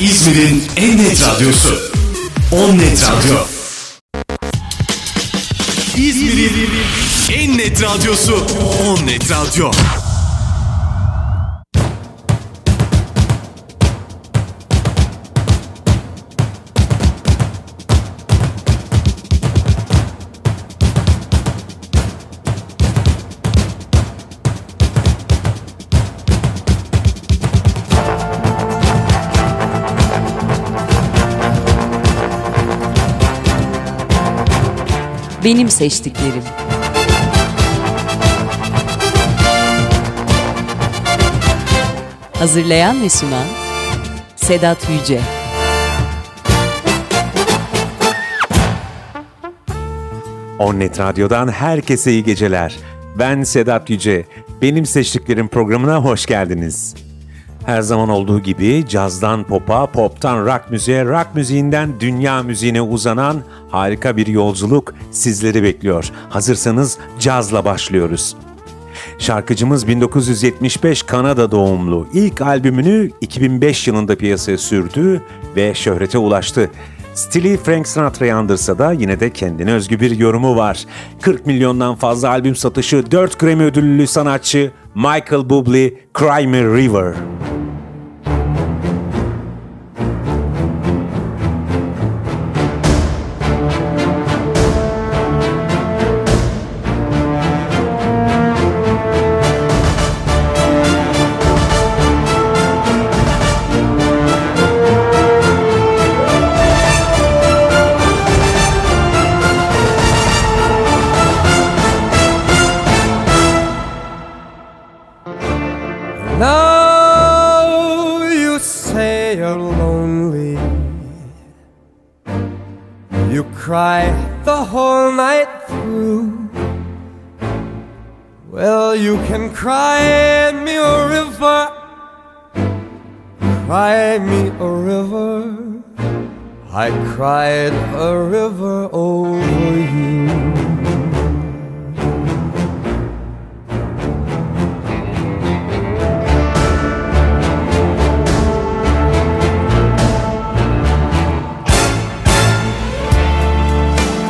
İzmir'in en net radyosu. On Net Radyo. İzmir'in en net radyosu. On Net Radyo. Benim seçtiklerim. Hazırlayan ve sunan Sedat Yüce. Onnet Radyo'dan herkese iyi geceler. Ben Sedat Yüce. Benim seçtiklerim programına hoş geldiniz. Her zaman olduğu gibi cazdan pop'a, pop'tan rock müziğe, rock müziğinden dünya müziğine uzanan harika bir yolculuk sizleri bekliyor. Hazırsanız cazla başlıyoruz. Şarkıcımız 1975 Kanada doğumlu. İlk albümünü 2005 yılında piyasaya sürdü ve şöhrete ulaştı. Stili Frank Sinatra'yı andırsa da yine de kendine özgü bir yorumu var. 40 milyondan fazla albüm satışı, 4 Grammy ödüllü sanatçı Michael Bublé, Cry Me River. Now Well, you can cry me a river, cry me a river. I cried a river over you.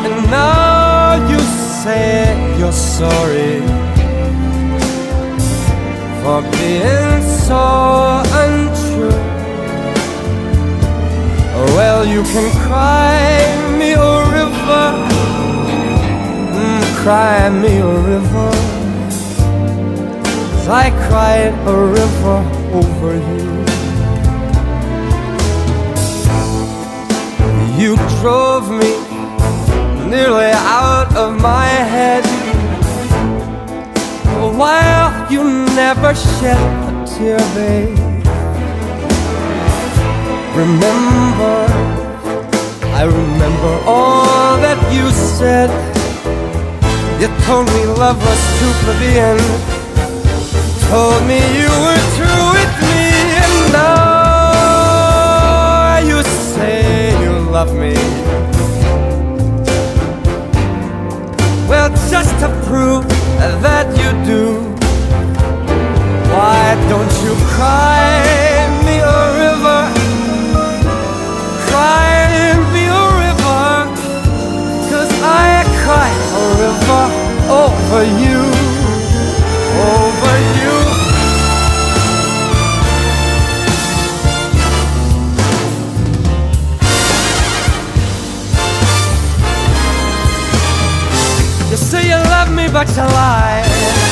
And now you say you're sorry for being so untrue. Well, you can cry me a river, mm, cry me a river. 'Cause I cried a river over you. You drove me nearly out of my head. While you never shed a tear, babe. Remember, I remember all that you said. You told me love was too plebeian. Told me you were true with me, and now you say you love me. Well, just to prove that you do, why don't you cry me a river? Cry me a river, cause I cry a river over you, over you. but to lie.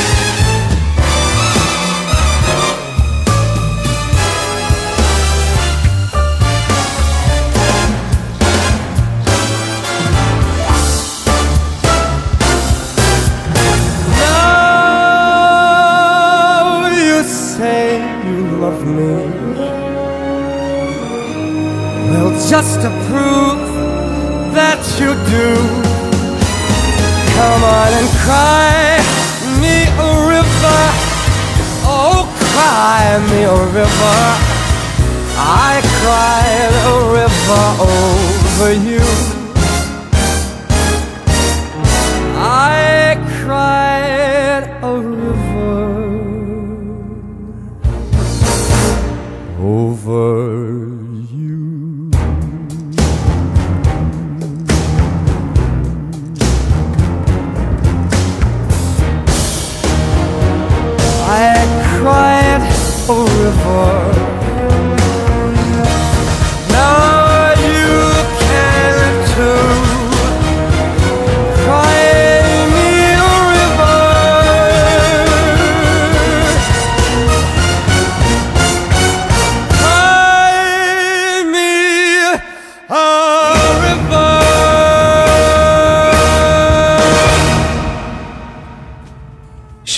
Over you.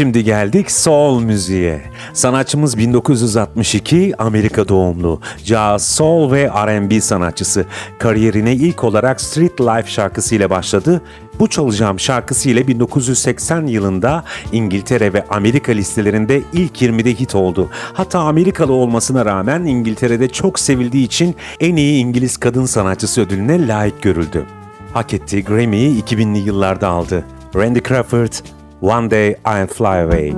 Şimdi geldik soul müziğe. Sanatçımız 1962 Amerika doğumlu. Caz, soul ve R&B sanatçısı. Kariyerine ilk olarak Street Life şarkısıyla başladı. Bu çalacağım şarkısı ile 1980 yılında İngiltere ve Amerika listelerinde ilk 20'de hit oldu. Hatta Amerikalı olmasına rağmen İngiltere'de çok sevildiği için en iyi İngiliz kadın sanatçısı ödülüne layık görüldü. Hak ettiği Grammy'yi 2000'li yıllarda aldı. Randy Crawford One Day I'll Fly Away.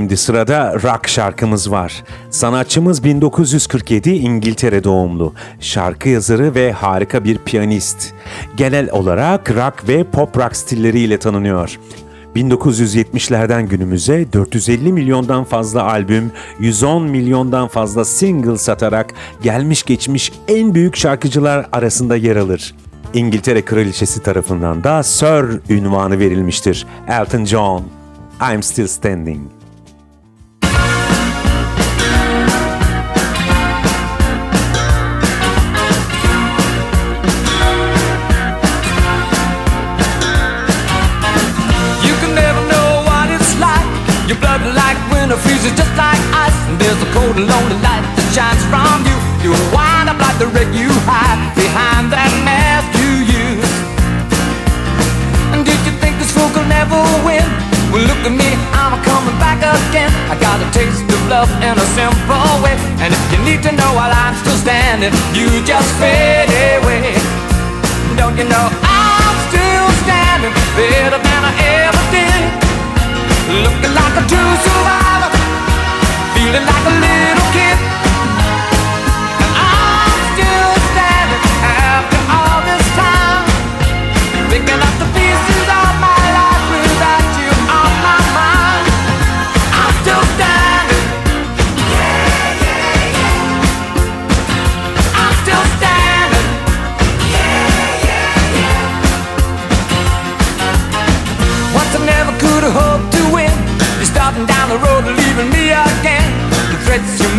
Şimdi sırada rock şarkımız var. Sanatçımız 1947 İngiltere doğumlu. Şarkı yazarı ve harika bir piyanist. Genel olarak rock ve pop rock stilleriyle tanınıyor. 1970'lerden günümüze 450 milyondan fazla albüm, 110 milyondan fazla single satarak gelmiş geçmiş en büyük şarkıcılar arasında yer alır. İngiltere Kraliçesi tarafından da Sir ünvanı verilmiştir. Elton John, I'm Still Standing. A lonely light that shines from you. You wind up like the wreck you hide behind that mask you use. And did you think this fool could never win? Well, look at me, I'm coming back again. I got a taste of love in a simple way. And if you need to know while I'm still standing, you just fade away. Don't you know I'm still standing better than I ever did? Looking like a true survivor, feeling like a little kid.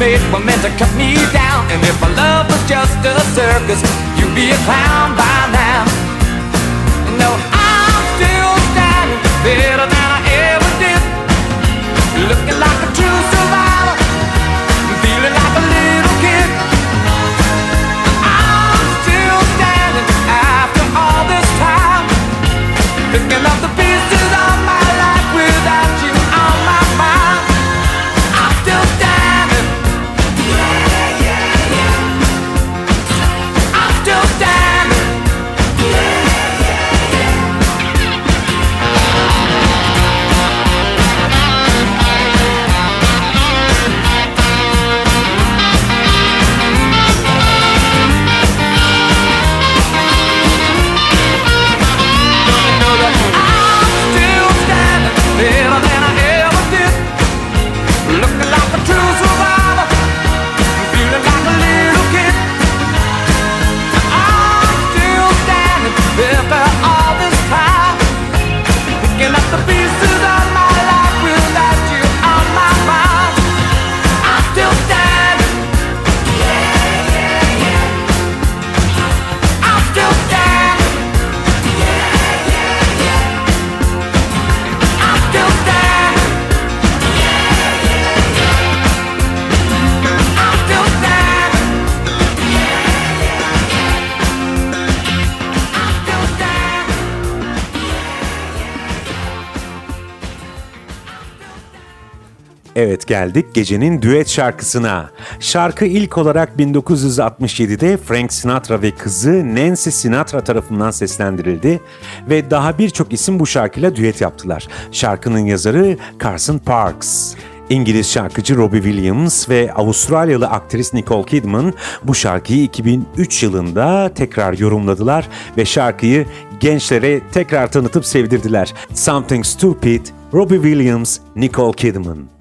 Made were meant to cut me down. And if my love was just a circus, you'd be a clown by now. No, Evet geldik gecenin düet şarkısına. Şarkı ilk olarak 1967'de Frank Sinatra ve kızı Nancy Sinatra tarafından seslendirildi ve daha birçok isim bu şarkıyla düet yaptılar. Şarkının yazarı Carson Parks. İngiliz şarkıcı Robbie Williams ve Avustralyalı aktris Nicole Kidman bu şarkıyı 2003 yılında tekrar yorumladılar ve şarkıyı gençlere tekrar tanıtıp sevdirdiler. Something Stupid, Robbie Williams, Nicole Kidman.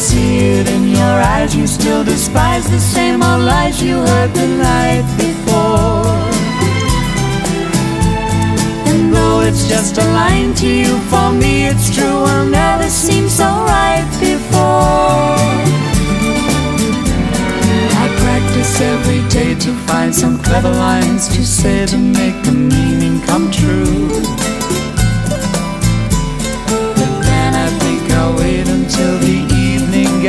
See it in your eyes, you still despise the same old lies you heard the night before. And though it's just a line to you. For me, it's true, will never seem so right before. I practice every day to find some clever lines to say to make the meaning come true. But then I think I'll wait until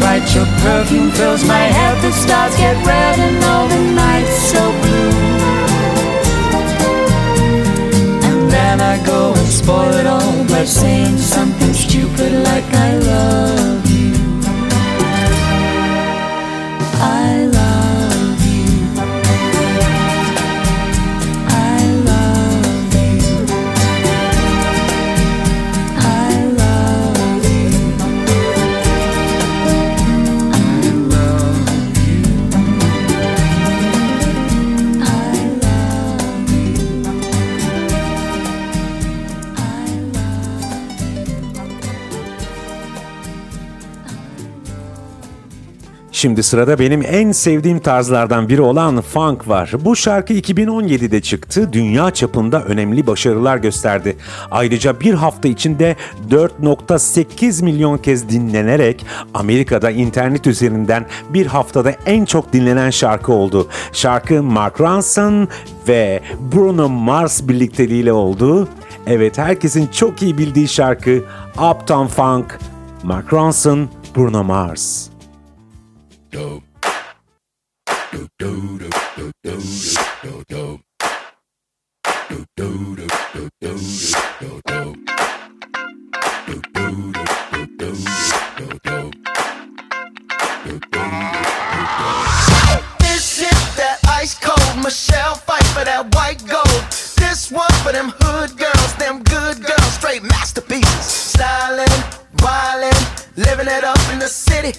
right, your perfume fills my head, the stars get red Şimdi sırada benim en sevdiğim tarzlardan biri olan funk var. Bu şarkı 2017'de çıktı. Dünya çapında önemli başarılar gösterdi. Ayrıca bir hafta içinde 4.8 milyon kez dinlenerek Amerika'da internet üzerinden bir haftada en çok dinlenen şarkı oldu. Şarkı Mark Ronson ve Bruno Mars birlikteliğiyle oldu. Evet herkesin çok iyi bildiği şarkı Uptown Funk, Mark Ronson, Bruno Mars. This is that ice cold Michelle fight for that white gold. This one for them hood girls, them good girls, straight masterpieces. Styling, wildin', living it up in the city.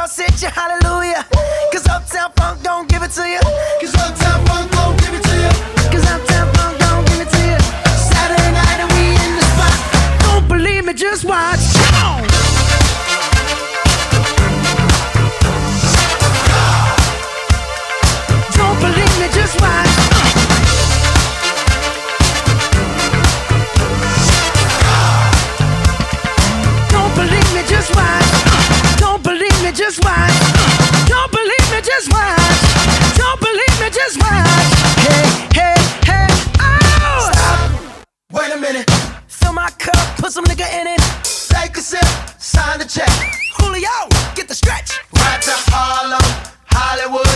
Girls hit you, hallelujah. Cause Uptown Funk don't give it to you. Cause Uptown Funk don't give it to you. Cause Uptown Funk don't give it to you. Saturday night and we in the spot. Don't believe me, just watch. Come on. Don't believe me, just watch. Just watch. Don't believe me, just watch. Don't believe me, just watch. Hey, hey, hey, oh! Stop. Wait a minute. Fill my cup, put some nigga in it. Take a sip, sign the check. Julio, get the stretch. Right to Harlem, Hollywood,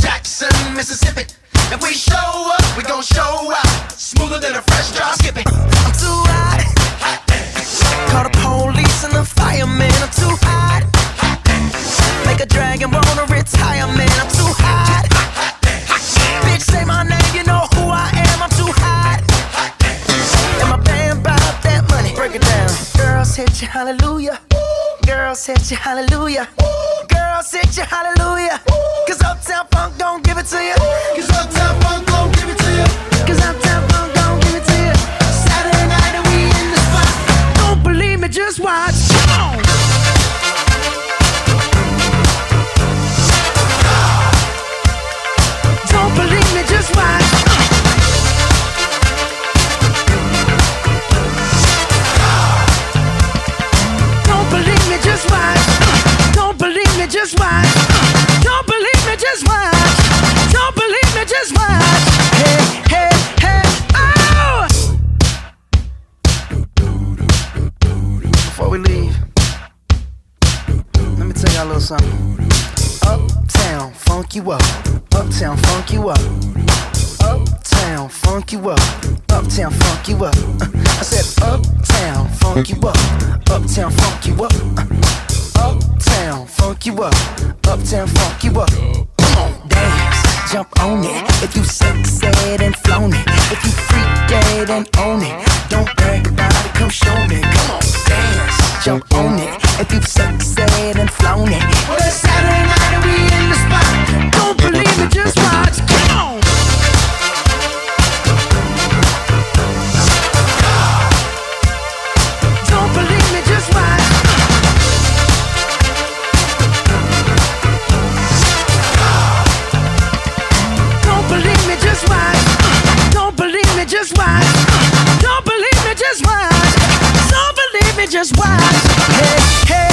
Jackson, Mississippi. If we show up, we gon' show out. Smoother than a fresh drop skipping. I'm too hot. Call the police and the fireman. I'm too hot. Make a dragon wanna retire, man. I'm too hot. Bitch, say my name, you know who I am. I'm too hot. And my band bought that money. Break it down. Girls hit you, hallelujah. Girls hit you, hallelujah. Girls hit you, hallelujah. Cause Uptown Funk don't give it to you. Cause Uptown Funk y'all a little something. Uptown, funk you up. Uptown, funk you up. Uptown, funk you up. Uptown, funk you up. I said, Uptown, funk you up. Uptown, funk you up. Uptown, funk you up. Uptown, funk you up. Come on, dance, jump on it. If you sexed and flown it, if you freak dead and own it, don't brag about it. Come show me. Come on, dance, jump on it. If you've sexed and flown it, well it's Saturday just watch. Hey, hey,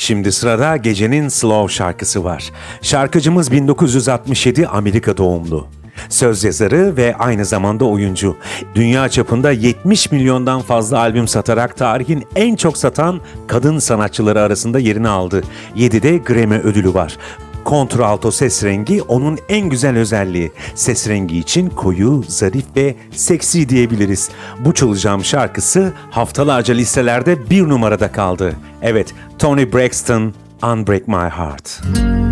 Şimdi sırada gecenin slow şarkısı var. Şarkıcımız 1967 Amerika doğumlu. Söz yazarı ve aynı zamanda oyuncu. Dünya çapında 70 milyondan fazla albüm satarak tarihin en çok satan kadın sanatçıları arasında yerini aldı. 7'de Grammy ödülü var. Kontralto ses rengi onun en güzel özelliği. Ses rengi için koyu, zarif ve seksi diyebiliriz. Bu çalacağım şarkısı haftalarca listelerde bir numarada kaldı. Evet, Tony Braxton, Unbreak My Heart. Don't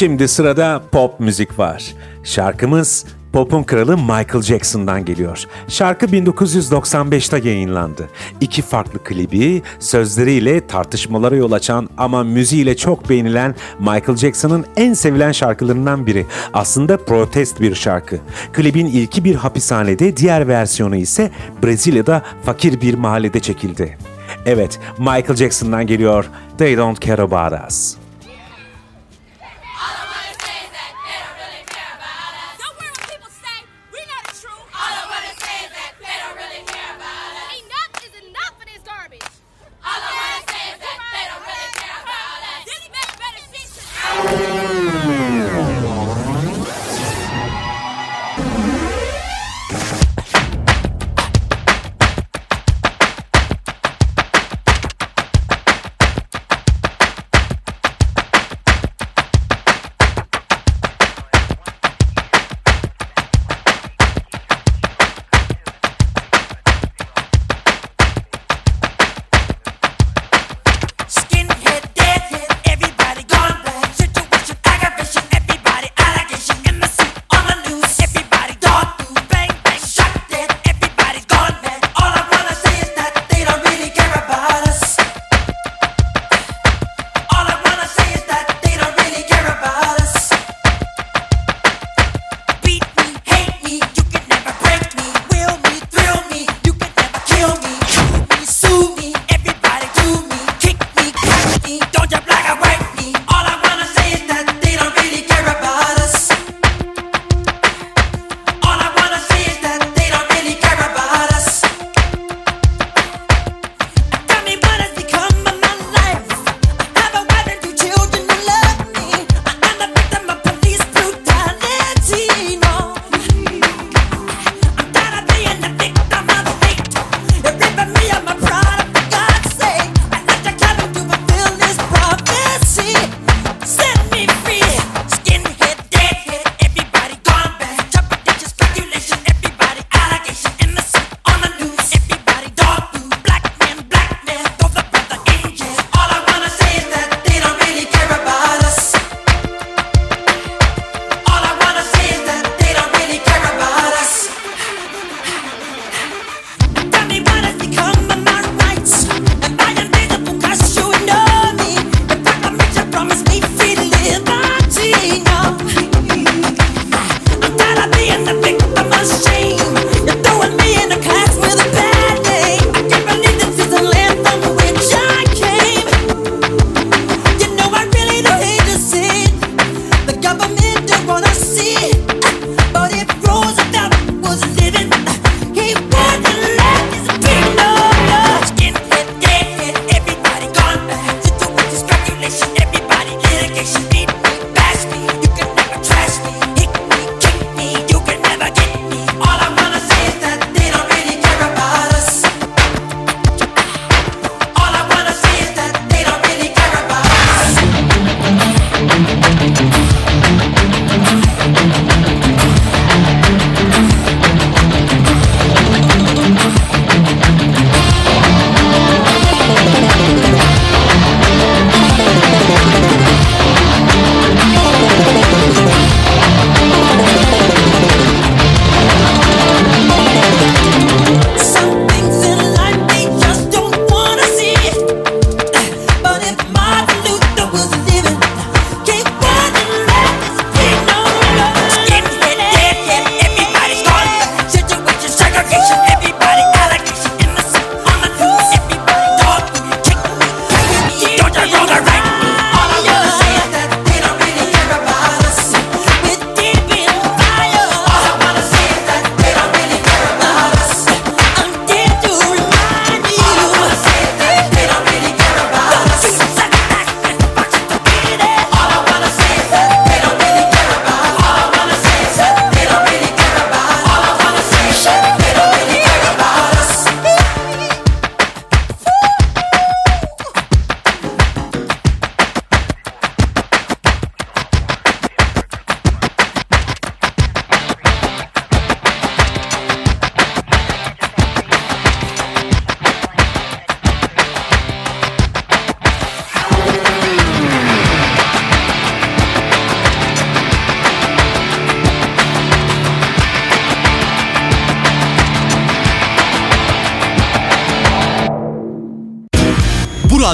Şimdi sırada pop müzik var. Şarkımız Pop'un kralı Michael Jackson'dan geliyor. Şarkı 1995'te yayınlandı. İki farklı klibi, sözleriyle tartışmalara yol açan ama müziğiyle çok beğenilen Michael Jackson'ın en sevilen şarkılarından biri. Aslında protest bir şarkı. Klibin ilki bir hapishanede, diğer versiyonu ise Brezilya'da fakir bir mahallede çekildi. Evet, Michael Jackson'dan geliyor. They Don't Care About Us.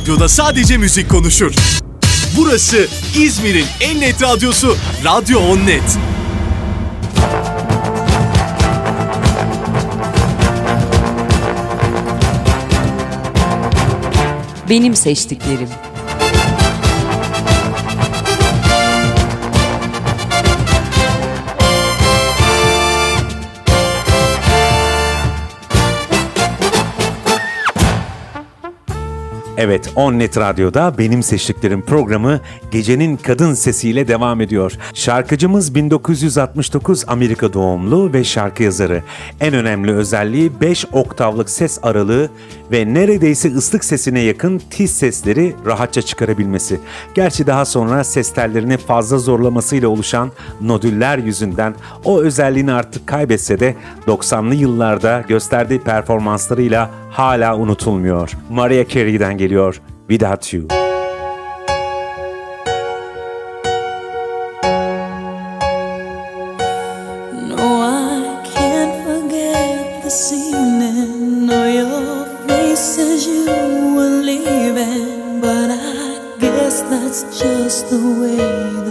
Radyoda sadece müzik konuşur. Burası İzmir'in en net radyosu Radyo On Net. Benim seçtiklerim. Evet, On Net Radyo'da Benim Seçtiklerim programı gecenin kadın sesiyle devam ediyor. Şarkıcımız 1969 Amerika doğumlu ve şarkı yazarı. En önemli özelliği 5 oktavlık ses aralığı ve neredeyse ıslık sesine yakın tiz sesleri rahatça çıkarabilmesi. Gerçi daha sonra ses tellerini fazla zorlamasıyla oluşan nodüller yüzünden o özelliğini artık kaybetse de 90'lı yıllarda gösterdiği performanslarıyla hala unutulmuyor. Mariah Carey'den geliyor Without You.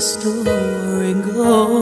Story goes.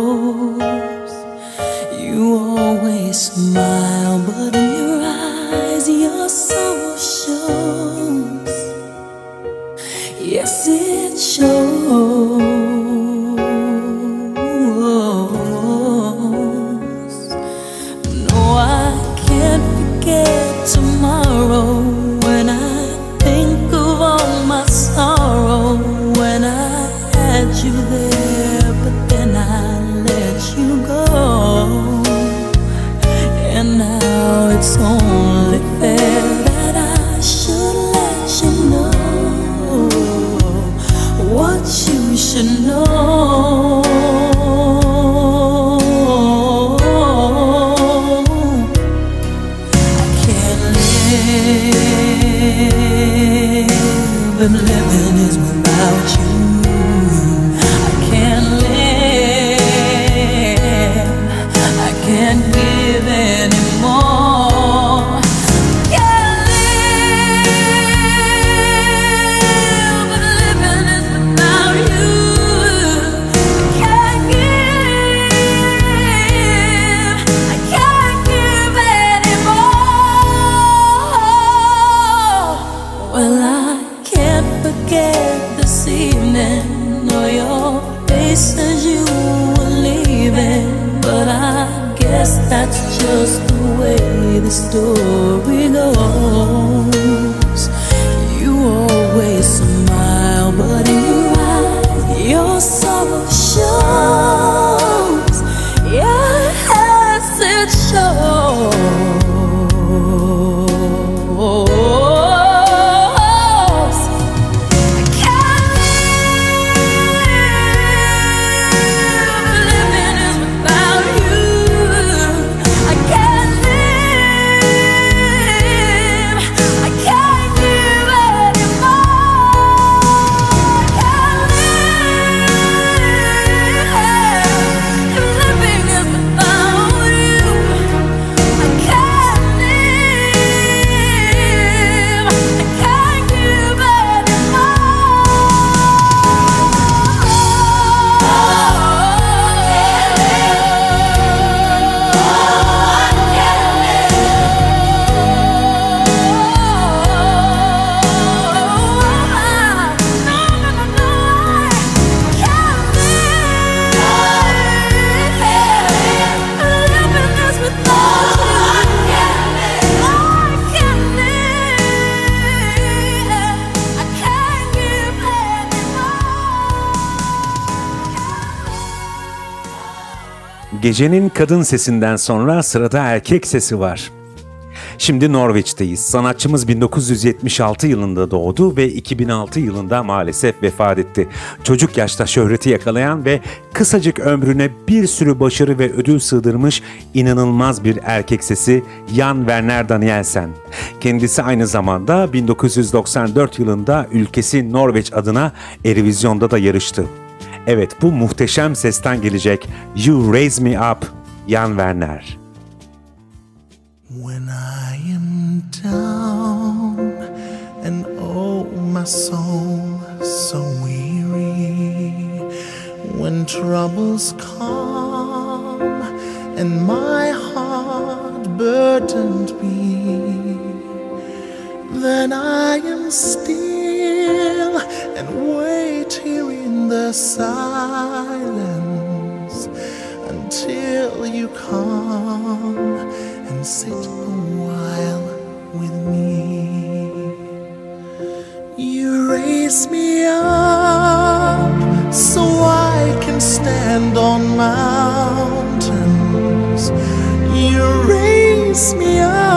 Gecenin kadın sesinden sonra sırada erkek sesi var. Şimdi Norveç'teyiz. Sanatçımız 1976 yılında doğdu ve 2006 yılında maalesef vefat etti. Çocuk yaşta şöhreti yakalayan ve kısacık ömrüne bir sürü başarı ve ödül sığdırmış inanılmaz bir erkek sesi Jan Werner Danielsen. Kendisi aynı zamanda 1994 yılında ülkesi Norveç adına Eurovision'da da yarıştı. Evet bu muhteşem sesten gelecek You Raise Me Up Jan Werner. When I am down and oh my soul so weary when troubles come and my heart burdened be. Then I am still and wait here the silence until you come and sit a while with me. You raise me up so I can stand on mountains. You raise me up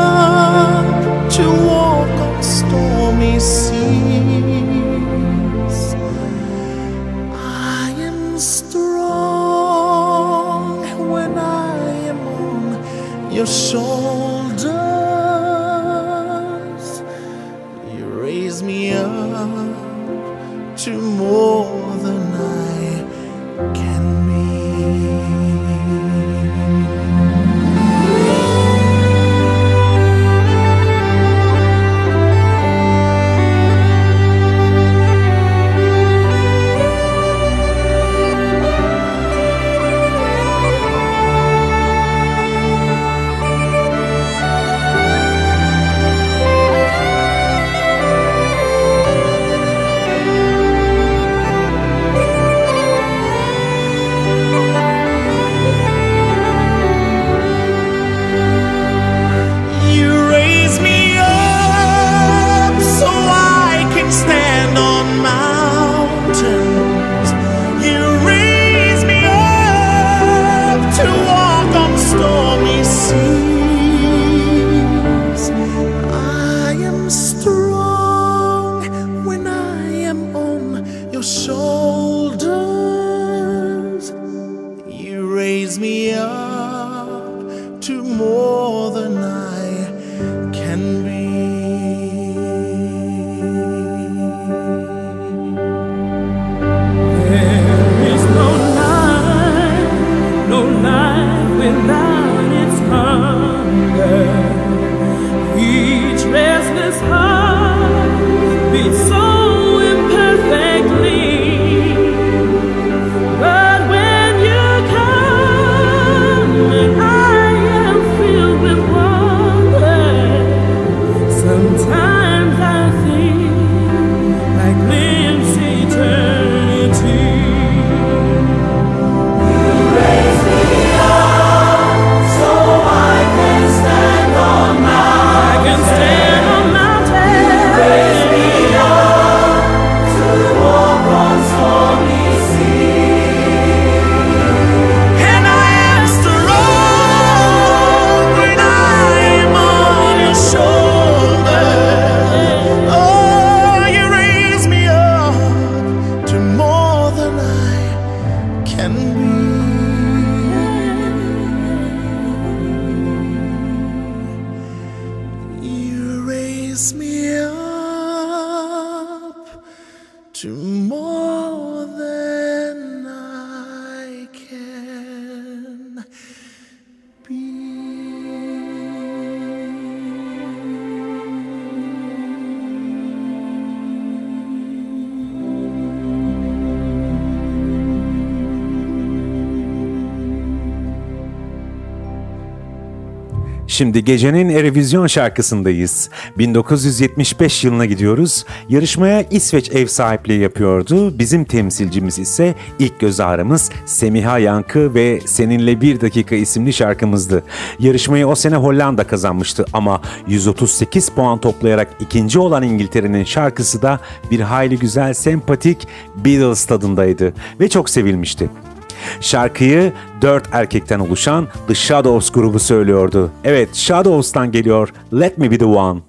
手 Şimdi gecenin Erevizyon şarkısındayız. 1975 yılına gidiyoruz. Yarışmaya İsveç ev sahipliği yapıyordu. Bizim temsilcimiz ise ilk göz ağrımız Semiha Yankı ve Seninle Bir Dakika isimli şarkımızdı. Yarışmayı o sene Hollanda kazanmıştı ama 138 puan toplayarak ikinci olan İngiltere'nin şarkısı da bir hayli güzel, sempatik Beatles tadındaydı ve çok sevilmişti. Şarkıyı dört erkekten oluşan The Shadows grubu söylüyordu. Evet, Shadows'tan geliyor Let Me Be The One.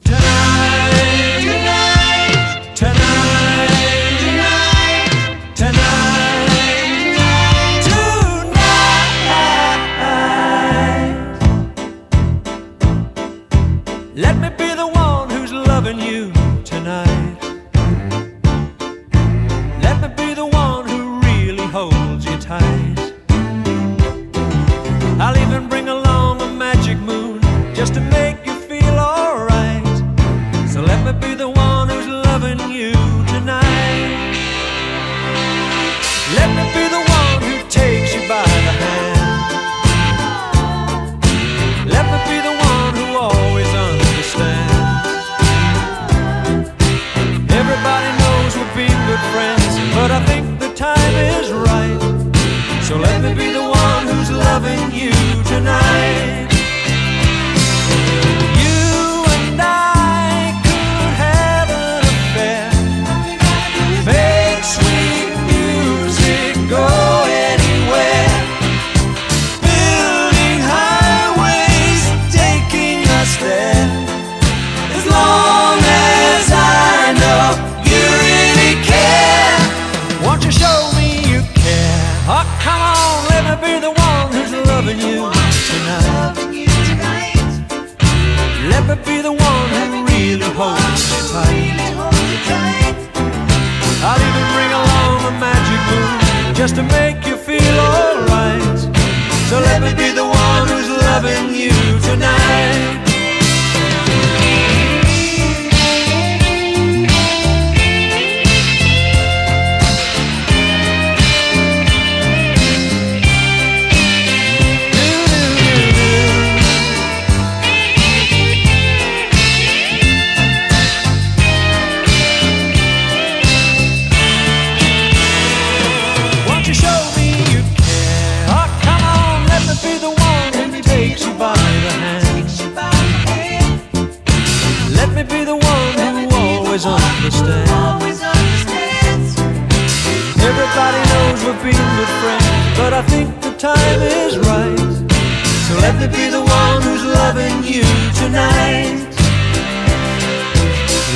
understand. Always understands. Everybody knows we're being good friends, but I think the time is right. So let me be the one who's loving you tonight.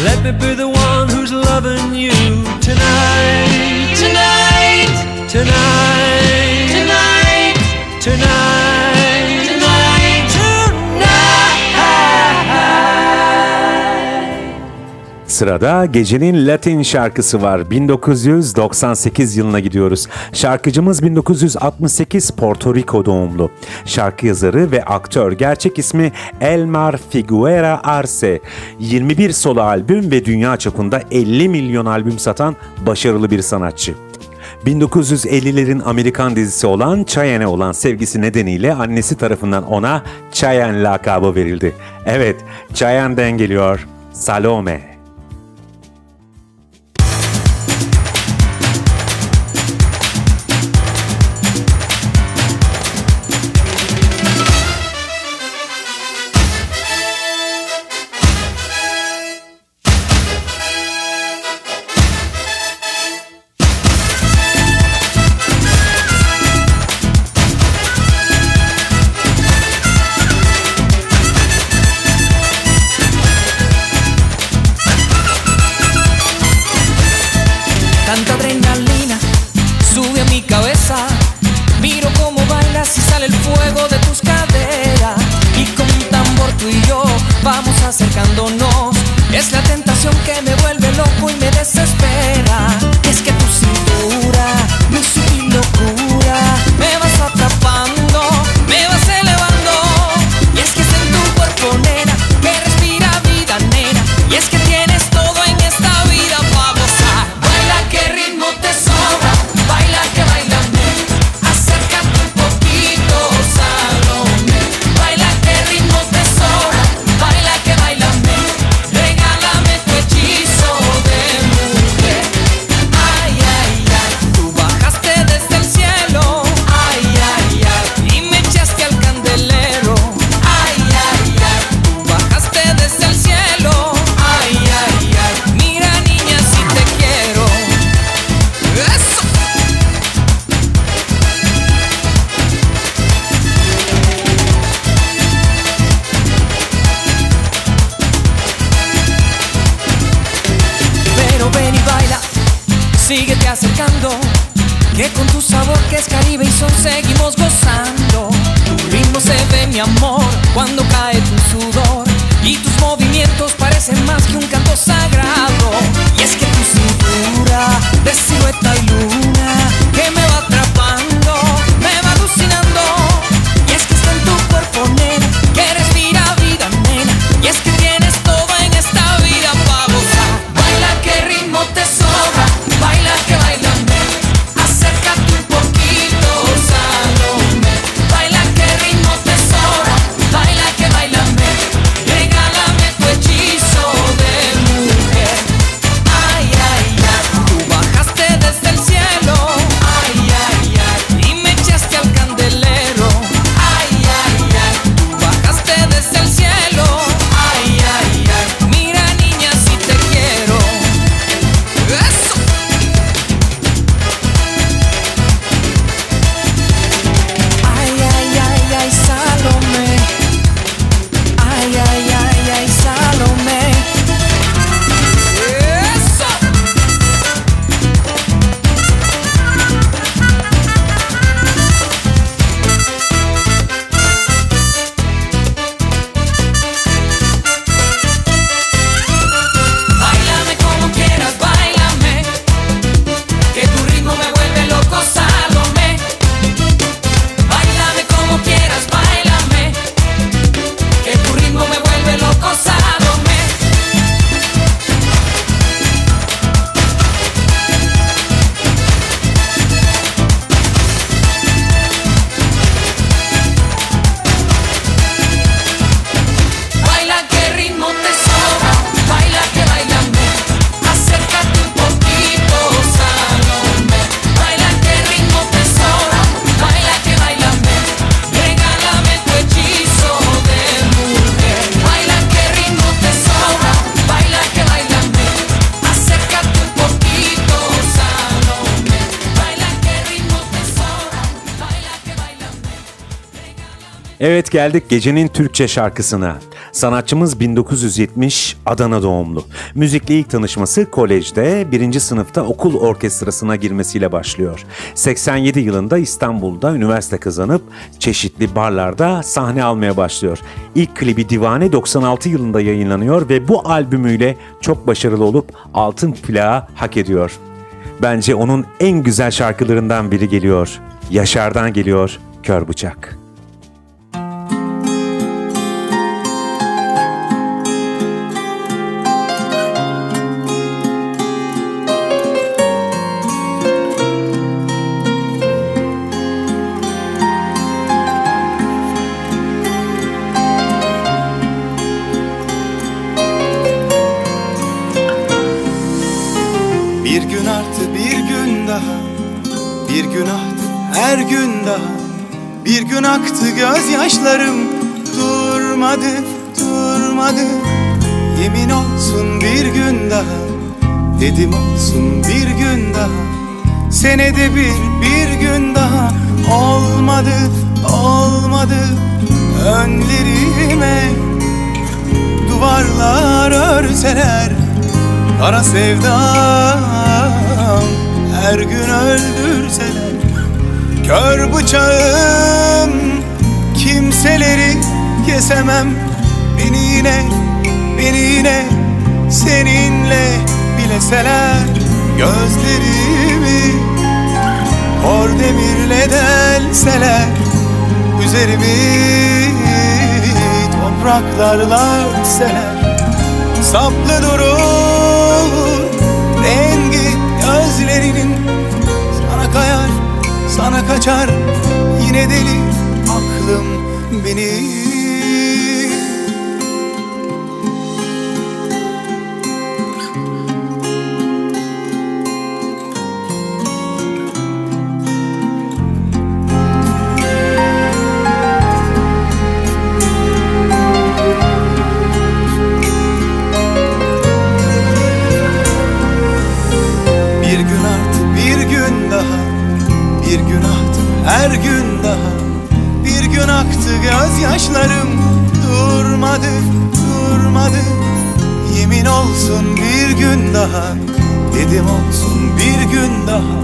Let me be the one who's loving you tonight. Tonight. Tonight. Tonight. Tonight. Sırada gecenin Latin şarkısı var. 1998 yılına gidiyoruz. Şarkıcımız 1968 Porto Rico doğumlu. Şarkı yazarı ve aktör gerçek ismi Elmar Figuera Arce. 21 solo albüm ve dünya çapında 50 milyon albüm satan başarılı bir sanatçı. 1950'lerin Amerikan dizisi olan Cheyenne olan sevgisi nedeniyle annesi tarafından ona Cheyenne lakabı verildi. Evet, Cheyenne'den geliyor. Salome. Geldik gecenin Türkçe şarkısına. Sanatçımız 1970 Adana doğumlu. Müzikle ilk tanışması kolejde birinci sınıfta okul orkestrasına girmesiyle başlıyor. 87 yılında İstanbul'da üniversite kazanıp çeşitli barlarda sahne almaya başlıyor. İlk klibi Divane 96 yılında yayınlanıyor ve bu albümüyle çok başarılı olup altın plağı hak ediyor. Bence onun en güzel şarkılarından biri geliyor. Yaşar'dan geliyor Kör Bıçak. Dedim olsun bir gün daha Senede bir, bir gün daha. Olmadı, olmadı Önlerime. Duvarlar örseler Kara sevdam. Her gün öldürseler Kör bıçağım. Kimseleri kesemem. Beni yine, beni yine seninle bileseler Gözlerimi kor demirle delseler Üzerimi topraklarla örtseler. Saplı durur rengi gözlerinin Sana kayar, sana kaçar. Yine deli aklım benim her gün daha Bir gün aktı gözyaşlarım. Durmadı, durmadı. Yemin olsun bir gün daha. Dedim olsun bir gün daha.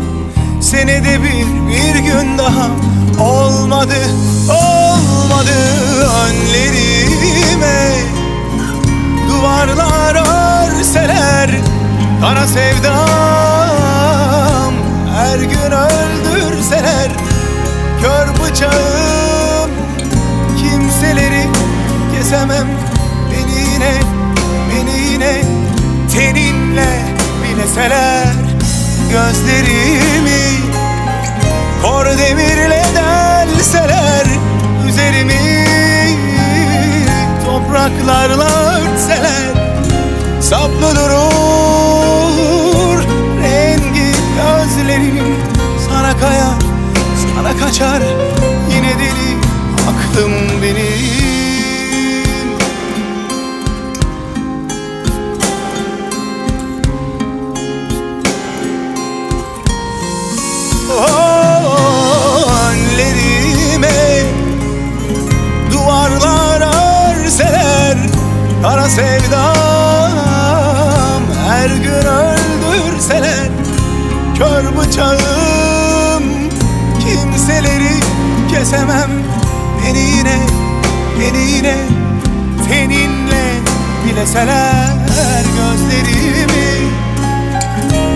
Senede bir, bir gün daha. Olmadı, olmadı Önlerime. Duvarlar örseler Kara sevdam. Her gün öldürseler Kör bıçağım kimseleri kesemem. Beni yine, beni yine teninle bileseler Gözlerimi kor demirle delseler Üzerimi topraklarla örtseler. Saplı durur kaçar. Yine deli aklım benim. Oh, önlerime duvarlar örseler Kara sevdam her gün öldürseler Kör bıçağım kesemem. Beni yine, beni yine seninle bileseler gözlerimi.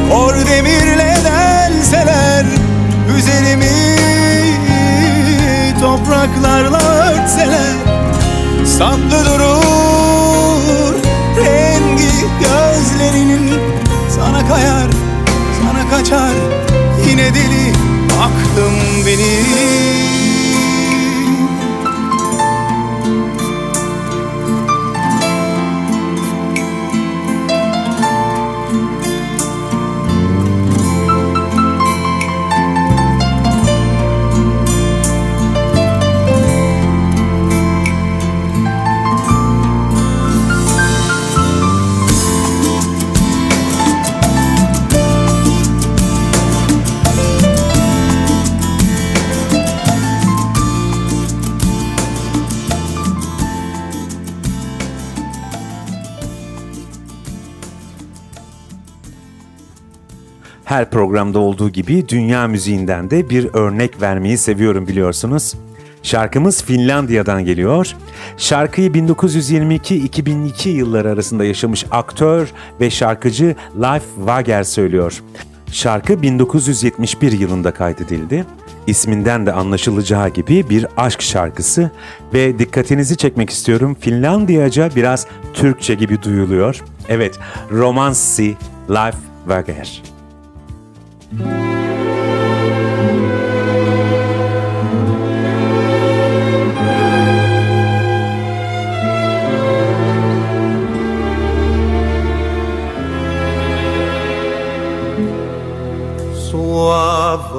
Kor demirle delseler üzerimi. Topraklarla örtseler Saplı durur. Rengi gözlerinin Sana kayar, sana kaçar. Yine deli aklım benim Her programda olduğu gibi dünya müziğinden de bir örnek vermeyi seviyorum biliyorsunuz. Şarkımız Finlandiya'dan geliyor. Şarkıyı 1922-2002 yılları arasında yaşamış aktör ve şarkıcı Leif Wager söylüyor. Şarkı 1971 yılında kaydedildi. İsminden de anlaşılacağı gibi bir aşk şarkısı ve dikkatinizi çekmek istiyorum Finlandiyaca biraz Türkçe gibi duyuluyor. Evet, Romansi Leif Wager.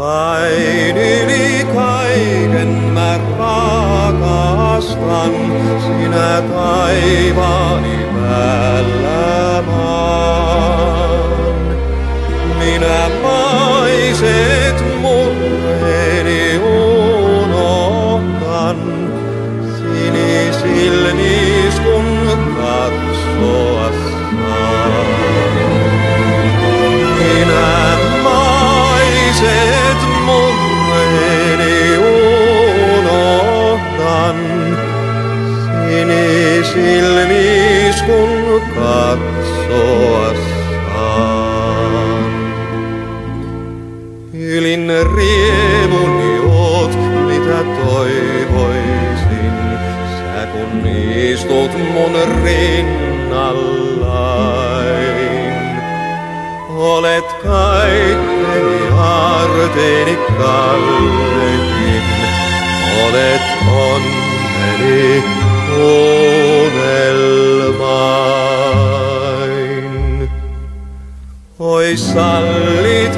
Vain yli kaiken mä rakastan, sinä taivaani päällä maan. Minä maiset murheeni unohtan, sinisilmis kun katsoa. Minä maiset murheeni unohdan, sinisilmis kun katsoa Ylin riemuni oot, mitä toivoisin, sä kun istut mun rinnallain. Olet kaikkeni arteeni kallekin, olet onneni unelmain. Oi sallitaan,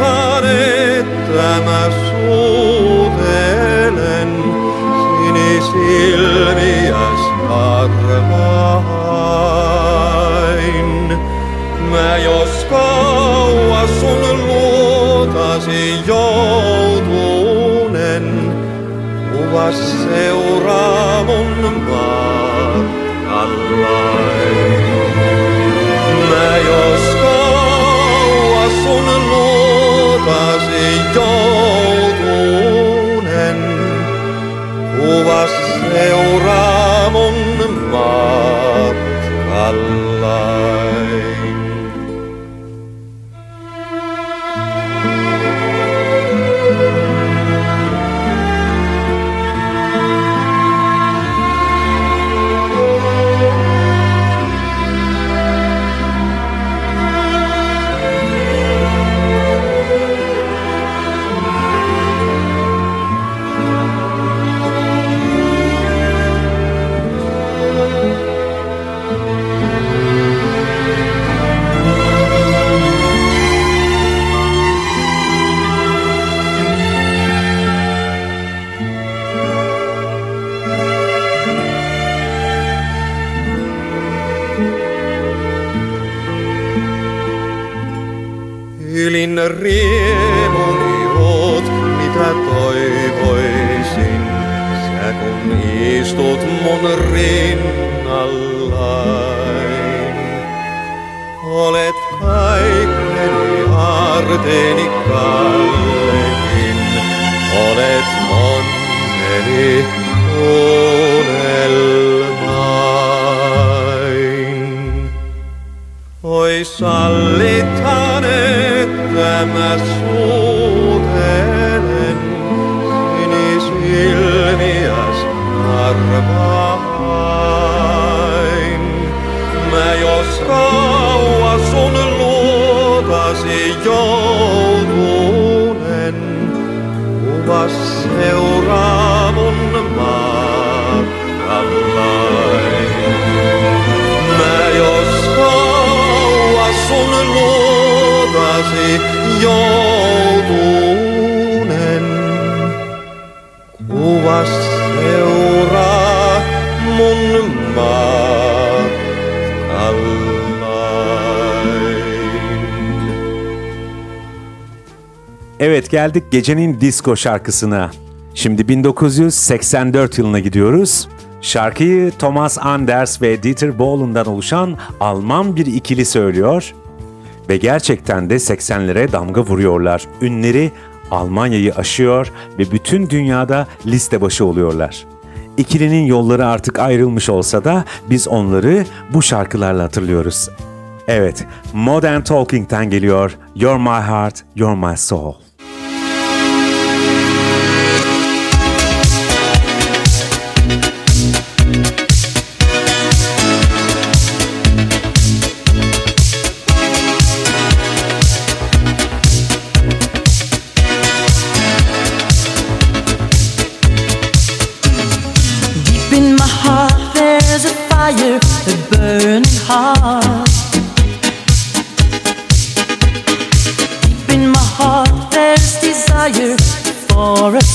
että mä suutelen sinisilmiäs armain. Mä jos kauas sun luotasi joutunen, kuvas seuraa mun matkallain. Evet geldik gecenin disco şarkısına. Şimdi 1984 yılına gidiyoruz. Şarkıyı Thomas Anders ve Dieter Bohlen'dan oluşan Alman bir ikili söylüyor. ve gerçekten de 80'lere damga vuruyorlar. Ünleri Almanya'yı aşıyor ve bütün dünyada liste başı oluyorlar. İkilinin yolları artık ayrılmış olsa da biz onları bu şarkılarla hatırlıyoruz. Evet, Modern Talking'ten geliyor You're My Heart, You're My Soul.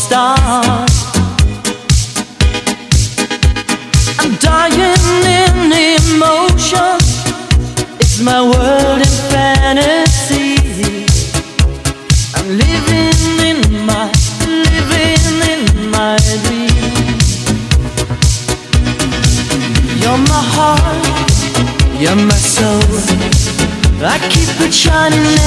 For a star. I'm dying in emotion. It's my world in fantasy. I'm living in my, living in my dream. You're my heart, you're my soul. I keep it shining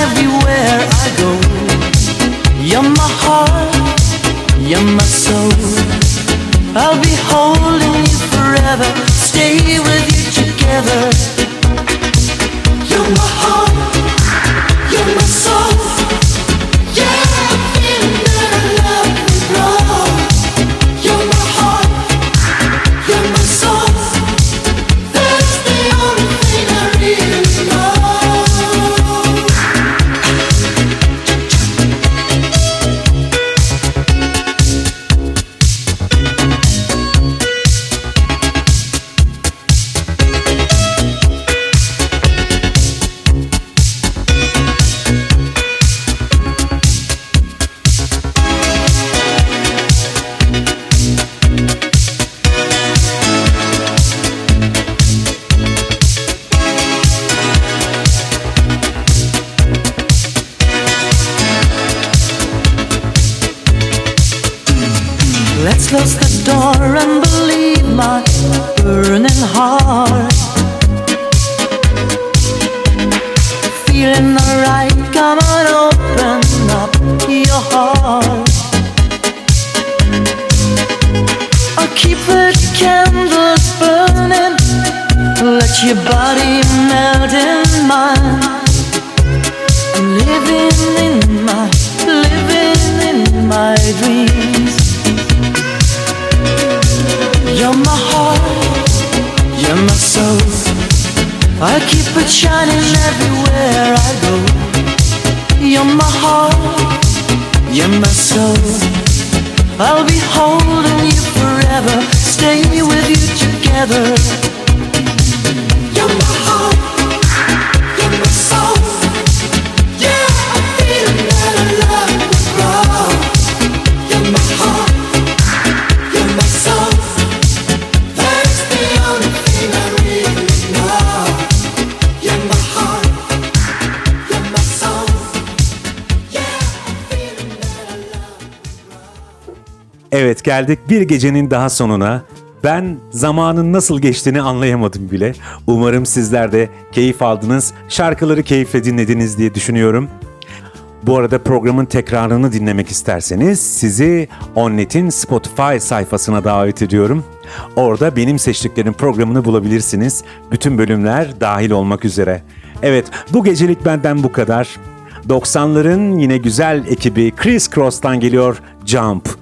geldik bir gecenin daha sonuna. Ben zamanın nasıl geçtiğini anlayamadım bile. Umarım sizler de keyif aldınız, şarkıları keyifle dinlediniz diye düşünüyorum. Bu arada programın tekrarını dinlemek isterseniz sizi Onnet'in Spotify sayfasına davet ediyorum. Orada benim seçtiklerim programını bulabilirsiniz. Bütün bölümler dahil olmak üzere. Evet bu gecelik benden bu kadar. 90'ların yine güzel ekibi Chris Cross'tan geliyor Jump.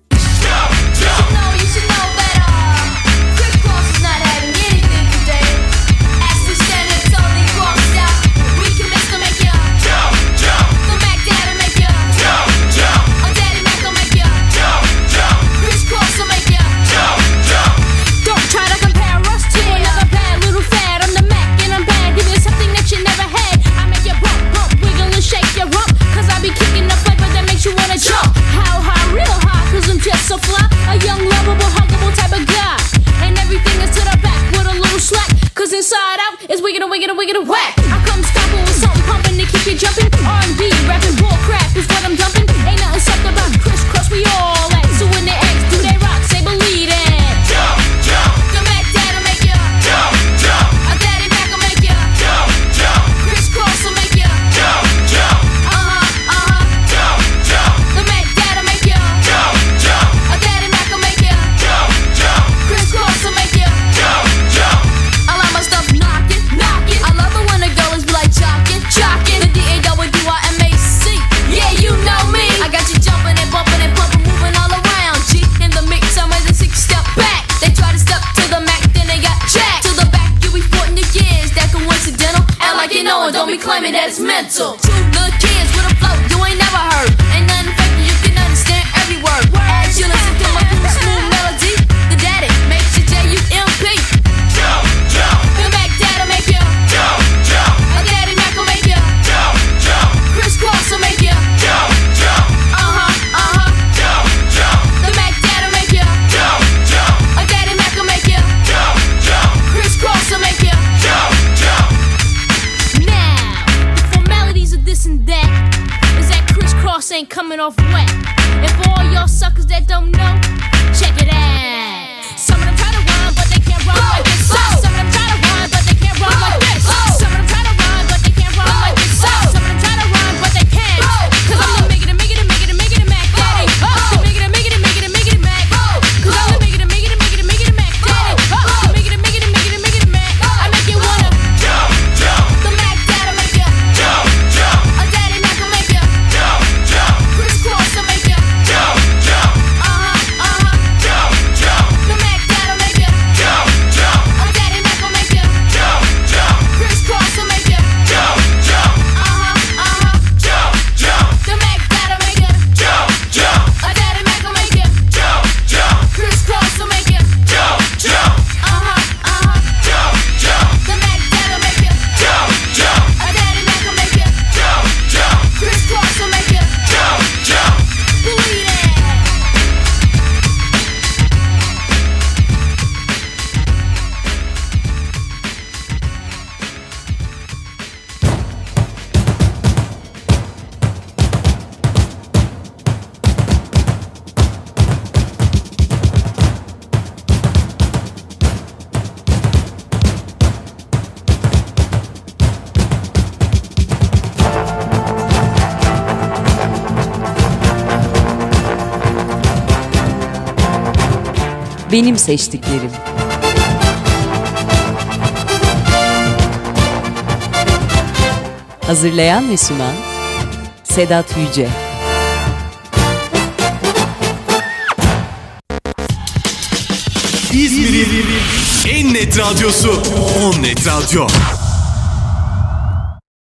wiggity, wiggity, whack. I come stopping with something pumping to keep you jumping. Two. suckers that don't know. seçtiklerim. Hazırlayan ve sunan Sedat Yüce. İzmir'in en net radyosu On Net Radyo.